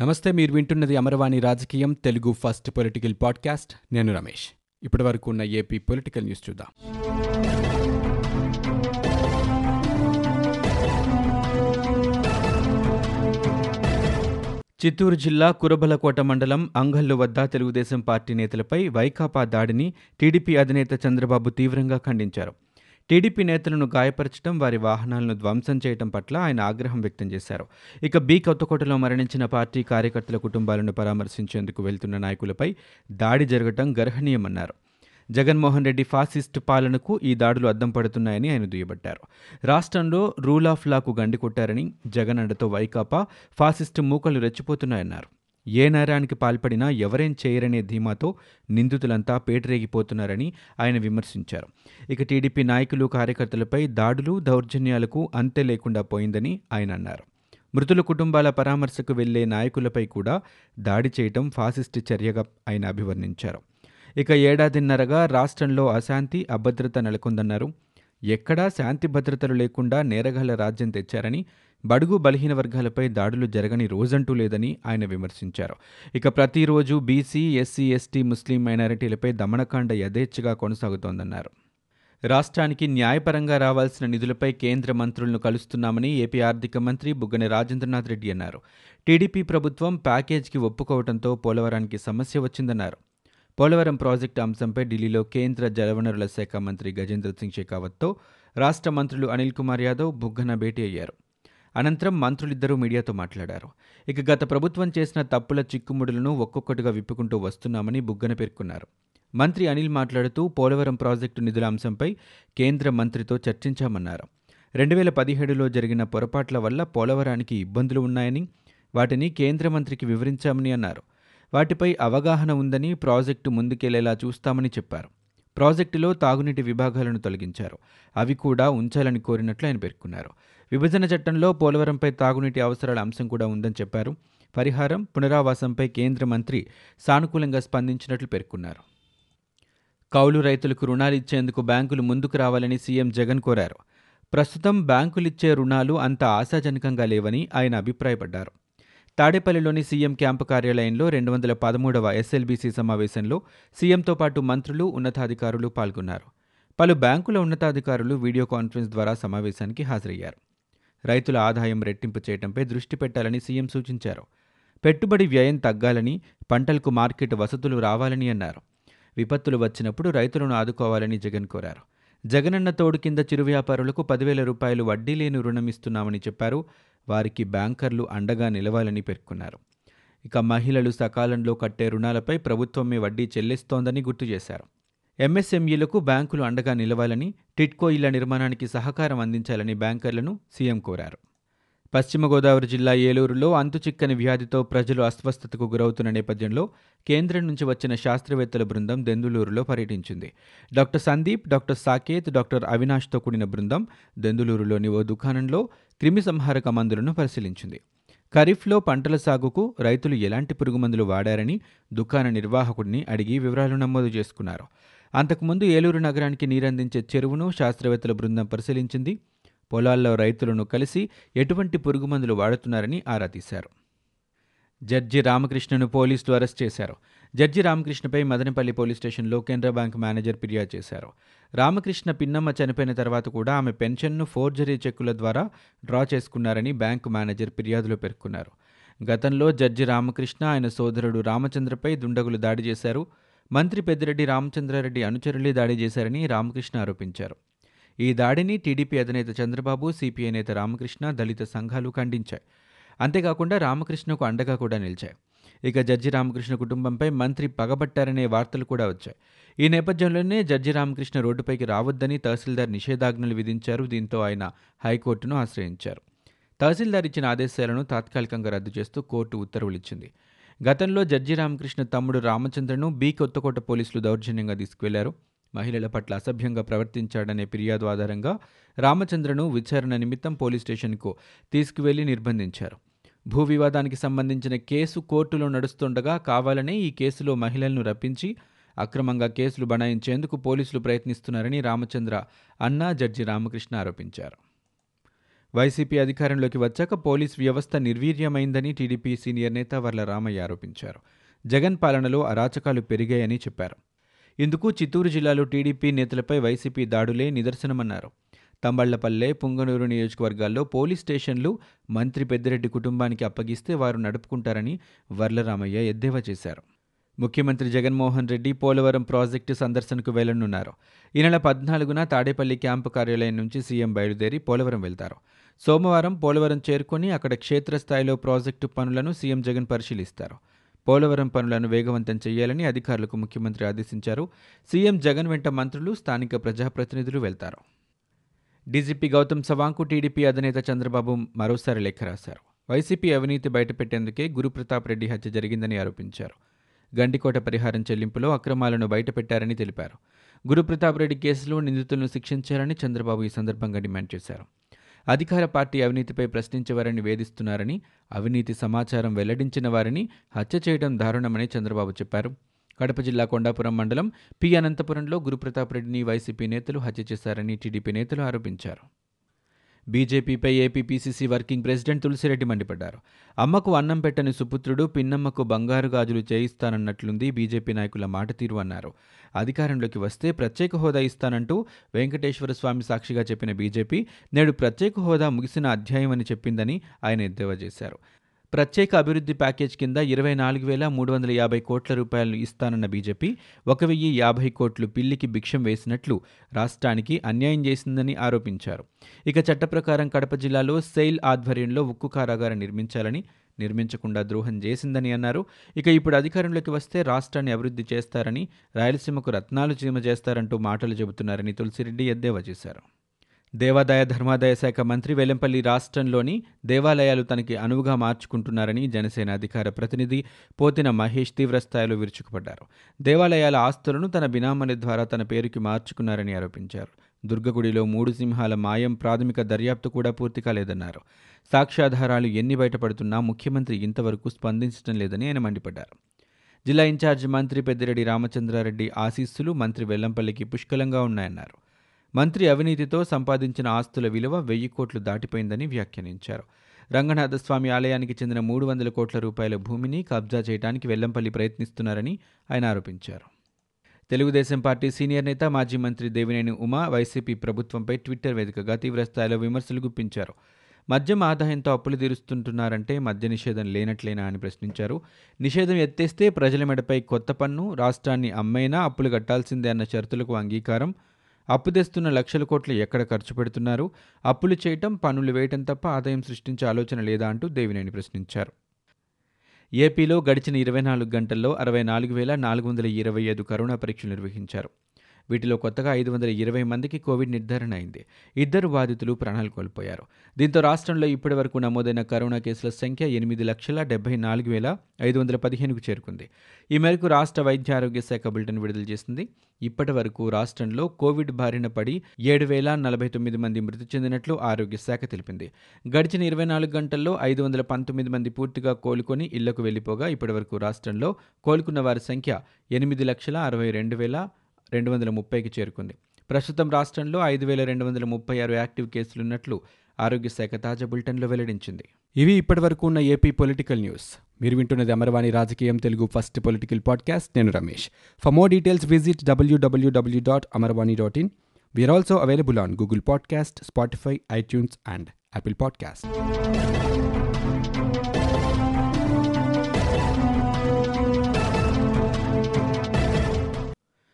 నమస్తే మీరు వింటున్నది అమరవాణి రాజకీయం తెలుగు ఫస్ట్ పొలిటికల్ పాడ్కాస్ట్. నేను రమేష్. ఇప్పటి వరకు ఉన్న ఏపీ పొలిటికల్ న్యూస్ చూద్దాం. చిత్తూరు జిల్లా కురబలకోట మండలం అంగల్లు వద్ద తెలుగుదేశం పార్టీ నేతలపై వైకాపా దాడిని టీడీపీ అధినేత చంద్రబాబు తీవ్రంగా ఖండించారు. టీడీపీ నేతలను గాయపరచడం వారి వాహనాలను ధ్వంసం చేయడం పట్ల ఆయన ఆగ్రహం వ్యక్తం చేశారు. ఇక బి కొత్తకోటలో మరణించిన పార్టీ కార్యకర్తల కుటుంబాలను పరామర్శించేందుకు వెళ్తున్న నాయకులపై దాడి జరగటం గర్హనీయమన్నారు. జగన్మోహన్ రెడ్డి ఫాసిస్ట్ పాలనకు ఈ దాడులు అద్దం పడుతున్నాయని ఆయన దుయ్యబట్టారు. రాష్ట్రంలో రూల్ ఆఫ్ లాకు గండి కొట్టారని జగన్ అండతో వైకాపా ఫాసిస్ట్ మూకలు రెచ్చిపోతున్నాయన్నారు. ఏ నేరానికి పాల్పడినా ఎవరేం చేయరనే ధీమాతో నిందితులంతా పేటరేగిపోతున్నారని ఆయన విమర్శించారు. ఇక టీడీపీ నాయకులు కార్యకర్తలపై దాడులు దౌర్జన్యాలకు అంతే లేకుండా పోయిందని ఆయన అన్నారు. మృతుల కుటుంబాల పరామర్శకు వెళ్ళే నాయకులపై కూడా దాడి చేయటం ఫాసిస్ట్ చర్యగా ఆయన అభివర్ణించారు. ఇక ఏడాదిన్నరగా రాష్ట్రంలో అశాంతి అభద్రత నెలకొందన్నారు. ఎక్కడా శాంతి భద్రతలు లేకుండా నేరగాళ్ళ రాజ్యం తెచ్చారని బడుగు బలహీన వర్గాలపై దాడులు జరగని రోజంటూ లేదని ఆయన విమర్శించారు. ఇక ప్రతిరోజు బీసీ ఎస్సీ ఎస్టీ ముస్లిం మైనారిటీలపై దమనకాండ యథేచ్ఛగా కొనసాగుతోందన్నారు. రాష్ట్రానికి న్యాయపరంగా రావాల్సిన నిధులపై కేంద్ర మంత్రులను కలుస్తున్నామని ఏపీ ఆర్థిక మంత్రి బుగ్గన రాజేంద్రనాథ్ రెడ్డి అన్నారు. టీడీపీ ప్రభుత్వం ప్యాకేజీకి ఒప్పుకోవడంతో పోలవరానికి సమస్య వచ్చిందన్నారు. పోలవరం ప్రాజెక్టు అంశంపై ఢిల్లీలో కేంద్ర జలవనరుల శాఖ మంత్రి గజేంద్ర సింగ్ షెకావత్తో రాష్ట్ర మంత్రులు అనిల్ కుమార్ యాదవ్ బుగ్గన భేటీ అయ్యారు. అనంతరం మంత్రులిద్దరూ మీడియాతో మాట్లాడారు. ఇక గత ప్రభుత్వం చేసిన తప్పుల చిక్కుముడులను ఒక్కొక్కటిగా విప్పుకుంటూ వస్తున్నామని బుగ్గన పేర్కొన్నారు. మంత్రి అనిల్ మాట్లాడుతూ పోలవరం ప్రాజెక్టు నిధుల అంశంపై కేంద్ర మంత్రితో చర్చించామన్నారు. రెండు వేల పదిహేడులో జరిగిన పొరపాట్ల వల్ల పోలవరానికి ఇబ్బందులు ఉన్నాయని వాటిని కేంద్ర మంత్రికి వివరించామని అన్నారు. వాటిపై అవగాహన ఉందని ప్రాజెక్టు ముందుకెళ్ళేలా చూస్తామని చెప్పారు. ప్రాజెక్టులో తాగునీటి విభాగాలను తొలగించారు. అవి కూడా ఉంచాలని కోరినట్లు ఆయన పేర్కొన్నారు. విభజన చట్టంలో పోలవరంపై తాగునీటి అవసరాల అంశం కూడా ఉందని చెప్పారు. పరిహారం పునరావాసంపై కేంద్ర మంత్రి సానుకూలంగా స్పందించినట్లు పేర్కొన్నారు. కౌలు రైతులకు రుణాలు ఇచ్చేందుకు బ్యాంకులు ముందుకు రావాలని సీఎం జగన్ కోరారు. ప్రస్తుతం బ్యాంకులిచ్చే రుణాలు అంత ఆశాజనకంగా లేవని ఆయన అభిప్రాయపడ్డారు. తాడేపల్లిలోని సీఎం క్యాంపు కార్యాలయంలో రెండు వందల పదమూడవ ఎస్ఎల్బీసీ సమావేశంలో సీఎంతో పాటు మంత్రులు ఉన్నతాధికారులు పాల్గొన్నారు. పలు బ్యాంకుల ఉన్నతాధికారులు వీడియో కాన్ఫరెన్స్ ద్వారా సమావేశానికి హాజరయ్యారు. రైతుల ఆదాయం రెట్టింపు చేయడంపై దృష్టి పెట్టాలని సీఎం సూచించారు. పెట్టుబడి వ్యయం తగ్గాలని పంటలకు మార్కెట్ వసతులు రావాలని అన్నారు. విపత్తులు వచ్చినప్పుడు రైతులను ఆదుకోవాలని జగన్ కోరారు. జగనన్న తోడు కింద చిరు వ్యాపారులకు పదివేల రూపాయలు వడ్డీ లేని రుణం ఇస్తున్నామని చెప్పారు వారికి బ్యాంకర్లు అండగా నిలవాలని పేర్కొన్నారు. ఇక మహిళలు సకాలంలో కట్టే రుణాలపై ప్రభుత్వమే వడ్డీ చెల్లిస్తోందని గుర్తు చేశారు. ఎంఎస్ఎంఈలకు బ్యాంకులు అండగా నిలవాలని టిట్కో ఇళ్ళ నిర్మాణానికి సహకారం అందించాలని బ్యాంకర్లను సీఎం కోరారు. పశ్చిమ గోదావరి జిల్లా ఏలూరులో అంతుచిక్కని వ్యాధితో ప్రజలు అస్వస్థతకు గురవుతున్న నేపథ్యంలో కేంద్రం నుంచి వచ్చిన శాస్త్రవేత్తల బృందం దెందులూరులో పర్యటించింది. Doctor Sandeep doctor Saketh doctor అవినాష్తో కూడిన బృందం దెందులూరులోని ఓ దుకాణంలో క్రిమి సంహారక మందులను పరిశీలించింది. ఖరీఫ్లో పంటల సాగుకు రైతులు ఎలాంటి పురుగుమందులు వాడారని దుకాణ నిర్వాహకుడిని అడిగి వివరాలు నమోదు చేసుకున్నారు. అంతకుముందు ఏలూరు నగరానికి నీరందించే చెరువును శాస్త్రవేత్తల బృందం పరిశీలించింది. పొలాల్లో రైతులను కలిసి ఎటువంటి పురుగుమందులు వాడుతున్నారని ఆరా తీశారు. జడ్జి రామకృష్ణను పోలీసులు అరెస్ట్ చేశారు. జడ్జి రామకృష్ణపై మదనపల్లి పోలీస్ స్టేషన్లో కెనరా బ్యాంక్ మేనేజర్ ఫిర్యాదు చేశారు. రామకృష్ణ పిన్నమ్మ చనిపోయిన తర్వాత కూడా ఆమె పెన్షన్ను ఫోర్జరీ చెక్కుల ద్వారా డ్రా చేసుకున్నారని బ్యాంకు మేనేజర్ ఫిర్యాదులో పేర్కొన్నారు. గతంలో జడ్జి రామకృష్ణ ఆయన సోదరుడు రామచంద్రపై దుండగులు దాడి చేశారు. మంత్రి పెద్దిరెడ్డి రామచంద్రారెడ్డి అనుచరులే దాడి చేశారని రామకృష్ణ ఆరోపించారు. ఈ దాడిని టీడీపీ అధినేత చంద్రబాబు సిపిఐ నేత రామకృష్ణ దళిత సంఘాలు ఖండించాయి. అంతేకాకుండా రామకృష్ణకు అండగా కూడా నిలిచాయి. ఇక జడ్జి రామకృష్ణ కుటుంబంపై మంత్రి పగబట్టారనే వార్తలు కూడా వచ్చాయి. ఈ నేపథ్యంలోనే జడ్జి రామకృష్ణ రోడ్డుపైకి రావద్దని తహసీల్దార్ నిషేధాజ్ఞలు విధించారు. దీంతో ఆయన హైకోర్టును ఆశ్రయించారు. తహసీల్దార్ ఇచ్చిన ఆదేశాలను తాత్కాలికంగా రద్దు చేస్తూ కోర్టు ఉత్తర్వులు ఇచ్చింది గతంలో జడ్జి రామకృష్ణ తమ్ముడు రామచంద్రను బి కొత్తకోట పోలీసులు దౌర్జన్యంగా తీసుకువెళ్ళారు. మహిళల పట్ల అసభ్యంగా ప్రవర్తించాడనే ఫిర్యాదు ఆధారంగా రామచంద్రను విచారణ నిమిత్తం పోలీస్ స్టేషన్కు తీసుకువెళ్ళి నిర్బంధించారు. భూ వివాదానికి సంబంధించిన కేసు కోర్టులో నడుస్తుండగా కావాలనే ఈ కేసులో మహిళలను రప్పించి అక్రమంగా కేసులు బనాయించేందుకు పోలీసులు ప్రయత్నిస్తున్నారని రామచంద్ర అన్నా జడ్జి రామకృష్ణ ఆరోపించారు. వైసీపీ అధికారంలోకి వచ్చాక పోలీస్ వ్యవస్థ నిర్వీర్యమైందని టీడీపీ సీనియర్ నేత వర్ల రామయ్య ఆరోపించారు. జగన్ పాలనలో అరాచకాలు పెరిగాయని చెప్పారు. ఇందుకు చిత్తూరు జిల్లాలో టీడీపీ నేతలపై వైసీపీ దాడులే నిదర్శనమన్నారు. తంబళ్ళపల్లె పుంగనూరు నియోజకవర్గాల్లో పోలీస్ స్టేషన్లు మంత్రి పెద్దిరెడ్డి కుటుంబానికి అప్పగిస్తే వారు నడుపుకుంటారని వర్లరామయ్య ఎద్దేవా చేశారు. ముఖ్యమంత్రి జగన్మోహన్ రెడ్డి పోలవరం ప్రాజెక్టు సందర్శనకు వెళ్ళనున్నారు. ఈ నెల పద్నాలుగున తాడేపల్లి క్యాంపు కార్యాలయం నుంచి సీఎం బయలుదేరి పోలవరం వెళ్తారు. సోమవారం పోలవరం చేరుకొని అక్కడ క్షేత్రస్థాయిలో ప్రాజెక్టు పనులను సీఎం జగన్ పరిశీలిస్తారు. పోలవరం పనులను వేగవంతం చేయాలని అధికారులకు ముఖ్యమంత్రి ఆదేశించారు. సీఎం జగన్ వెంట మంత్రులు స్థానిక ప్రజాప్రతినిధులు వెళ్తారు. డీజీపీ గౌతమ్ సవాంగ్కు టీడీపీ అధినేత చంద్రబాబు మరోసారి లేఖ రాశారు. వైసీపీ అవినీతి బయటపెట్టేందుకే గురుప్రతాప్ రెడ్డి హత్య జరిగిందని ఆరోపించారు. గండికోట పరిహారం చెల్లింపులో అక్రమాలను బయటపెట్టారని తెలిపారు. గురుప్రతాప్ రెడ్డి కేసులో నిందితులను శిక్షించాలని చంద్రబాబు ఈ సందర్భంగా డిమాండ్ చేశారు. అధికార పార్టీ అవినీతిపై ప్రశ్నించేవారని వేధిస్తున్నారని అవినీతి సమాచారం వెల్లడించిన వారిని హత్య చేయడం దారుణమని చంద్రబాబు చెప్పారు. కడప జిల్లా కొండాపురం మండలం పి అనంతపురంలో గురుప్రతాప్ రెడ్డిని వైసీపీ నేతలు హత్య చేశారని టీడీపీ నేతలు ఆరోపించారు. బీజేపీపై ఏపీపీసీసీ వర్కింగ్ ప్రెసిడెంట్ తులసిరెడ్డి మండిపడ్డారు. అమ్మకు అన్నం పెట్టని సుపుత్రుడు పిన్నమ్మకు బంగారు గాజులు చేయిస్తానన్నట్లుంది బీజేపీ నాయకుల మాట తీరు అన్నారు. అధికారంలోకి వస్తే ప్రత్యేక హోదా ఇస్తానంటూ వెంకటేశ్వర స్వామి సాక్షిగా చెప్పిన బీజేపీ నేడు ప్రత్యేక హోదా ముగిసిన అధ్యాయం అని చెప్పిందని ఆయన ఎద్దేవా చేశారు. ప్రత్యేక అభివృద్ధి ప్యాకేజ్ కింద ఇరవై నాలుగు వేల మూడు వందల యాభై కోట్ల రూపాయలు ఇస్తానన్న బీజేపీ ఒక వెయ్యి యాభై కోట్లు పిల్లికి భిక్షం వేసినట్లు రాష్ట్రానికి అన్యాయం చేసిందని ఆరోపించారు. ఇక చట్ట ప్రకారం కడప జిల్లాలో సెయిల్ ఆధ్వర్యంలో ఉక్కు కారాగారం నిర్మించాలని నిర్మించకుండా ద్రోహం చేసిందని అన్నారు. ఇక ఇప్పుడు అధికారంలోకి వస్తే రాష్ట్రాన్ని అభివృద్ధి చేస్తారని రాయలసీమకు రత్నాలు చీమ చేస్తారంటూ మాటలు చెబుతున్నారని తులసిరెడ్డి ఎద్దేవా చేశారు. దేవాదాయ ధర్మాదాయ శాఖ మంత్రి వెల్లంపల్లి రాష్ట్రంలోని దేవాలయాలు తనకి అనువుగా మార్చుకుంటున్నారని జనసేన అధికార ప్రతినిధి పోతిన మహేష్ తీవ్రస్థాయిలో విరుచుకుపడ్డారు. దేవాలయాల ఆస్తులను తన బినామల ద్వారా తన పేరుకి మార్చుకున్నారని ఆరోపించారు. దుర్గగుడిలో మూడు సింహాల మాయం ప్రాథమిక దర్యాప్తు కూడా పూర్తి కాలేదన్నారు. సాక్ష్యాధారాలు ఎన్ని బయటపడుతున్నా ముఖ్యమంత్రి ఇంతవరకు స్పందించడం లేదని ఆయన మండిపడ్డారు. జిల్లా ఇన్ఛార్జ్ మంత్రి పెద్దిరెడ్డి రామచంద్రారెడ్డి ఆశీస్సులు మంత్రి వెల్లంపల్లికి పుష్కలంగా ఉన్నాయన్నారు. మంత్రి అవినీతితో సంపాదించిన ఆస్తుల విలువ వెయ్యి కోట్లు దాటిపోయిందని వ్యాఖ్యానించారు. రంగనాథస్వామి ఆలయానికి చెందిన మూడు వందల కోట్ల రూపాయల భూమిని కబ్జా చేయడానికి వెల్లంపల్లి ప్రయత్నిస్తున్నారని ఆయన ఆరోపించారు. తెలుగుదేశం పార్టీ సీనియర్ నేత మాజీ మంత్రి దేవినేని ఉమా వైసీపీ ప్రభుత్వంపై ట్విట్టర్ వేదికగా తీవ్రస్థాయిలో విమర్శలు గుప్పించారు. మద్యం ఆదాయంతో అప్పులు తీరుస్తుంటున్నారంటే మద్య నిషేధం లేనట్లేనా అని ప్రశ్నించారు. నిషేధం ఎత్తేస్తే ప్రజల మెడపై కొత్త పన్ను రాష్ట్రాన్ని అమ్మైనా అప్పులు కట్టాల్సిందే అన్న షరతులకు అంగీకారం అప్పు తెస్తున్న లక్షల కోట్లు ఎక్కడ ఖర్చు పెడుతున్నారు? అప్పులు చేయటం పనులు వేయటం తప్ప ఆదాయం సృష్టించే ఆలోచన లేదా అంటూ దేవినేని ప్రశ్నించారు. ఏపీలో గడిచిన ఇరవై నాలుగు గంటల్లో అరవై నాలుగు వేల నాలుగు వందల ఇరవై ఐదు కరోనా పరీక్షలు నిర్వహించారు. వీటిలో కొత్తగా ఐదు వందల ఇరవై మందికి కోవిడ్ నిర్ధారణ అయింది. ఇద్దరు బాధితులు ప్రాణాలు కోల్పోయారు. దీంతో రాష్ట్రంలో ఇప్పటి వరకు నమోదైన కరోనా కేసుల సంఖ్య ఎనిమిది లక్షల డెబ్బై నాలుగు వేల ఐదు వందల పదిహేనుకు చేరుకుంది. ఈ మేరకు రాష్ట్ర వైద్య ఆరోగ్య శాఖ బులెటిన్ విడుదల చేసింది. ఇప్పటి వరకు రాష్ట్రంలో కోవిడ్ బారిన పడి ఏడు వేల నలభై తొమ్మిది మంది మృతి చెందినట్లు ఆరోగ్య శాఖ తెలిపింది. గడిచిన ఇరవై నాలుగు గంటల్లో ఐదు వందల పంతొమ్మిది మంది పూర్తిగా కోలుకొని ఇళ్ళకు వెళ్ళిపోగా ఇప్పటివరకు రాష్ట్రంలో కోలుకున్న వారి సంఖ్య ఎనిమిది లక్షల అరవై రెండు వేల రెండు వందల ముప్పైకి చేరుకుంది. ప్రస్తుతం రాష్ట్రంలో ఐదు వేల రెండు వందల ముప్పై ఆరు యాక్టివ్ కేసులున్నట్లు ఆరోగ్య శాఖ తాజా బులెటిన్లో వెల్లడించింది. ఇవి ఇప్పటివరకు ఉన్న ఏపీ పొలిటికల్ న్యూస్. మీరు వింటున్నది అమరవాణి రాజకీయం తెలుగు ఫస్ట్ పొలిటికల్ పాడ్కాస్ట్. నేను Ramesh. For more details visit WWW dot Amarvani dot in. We're also available on Google podcast Spotify iTunes and Apple podcast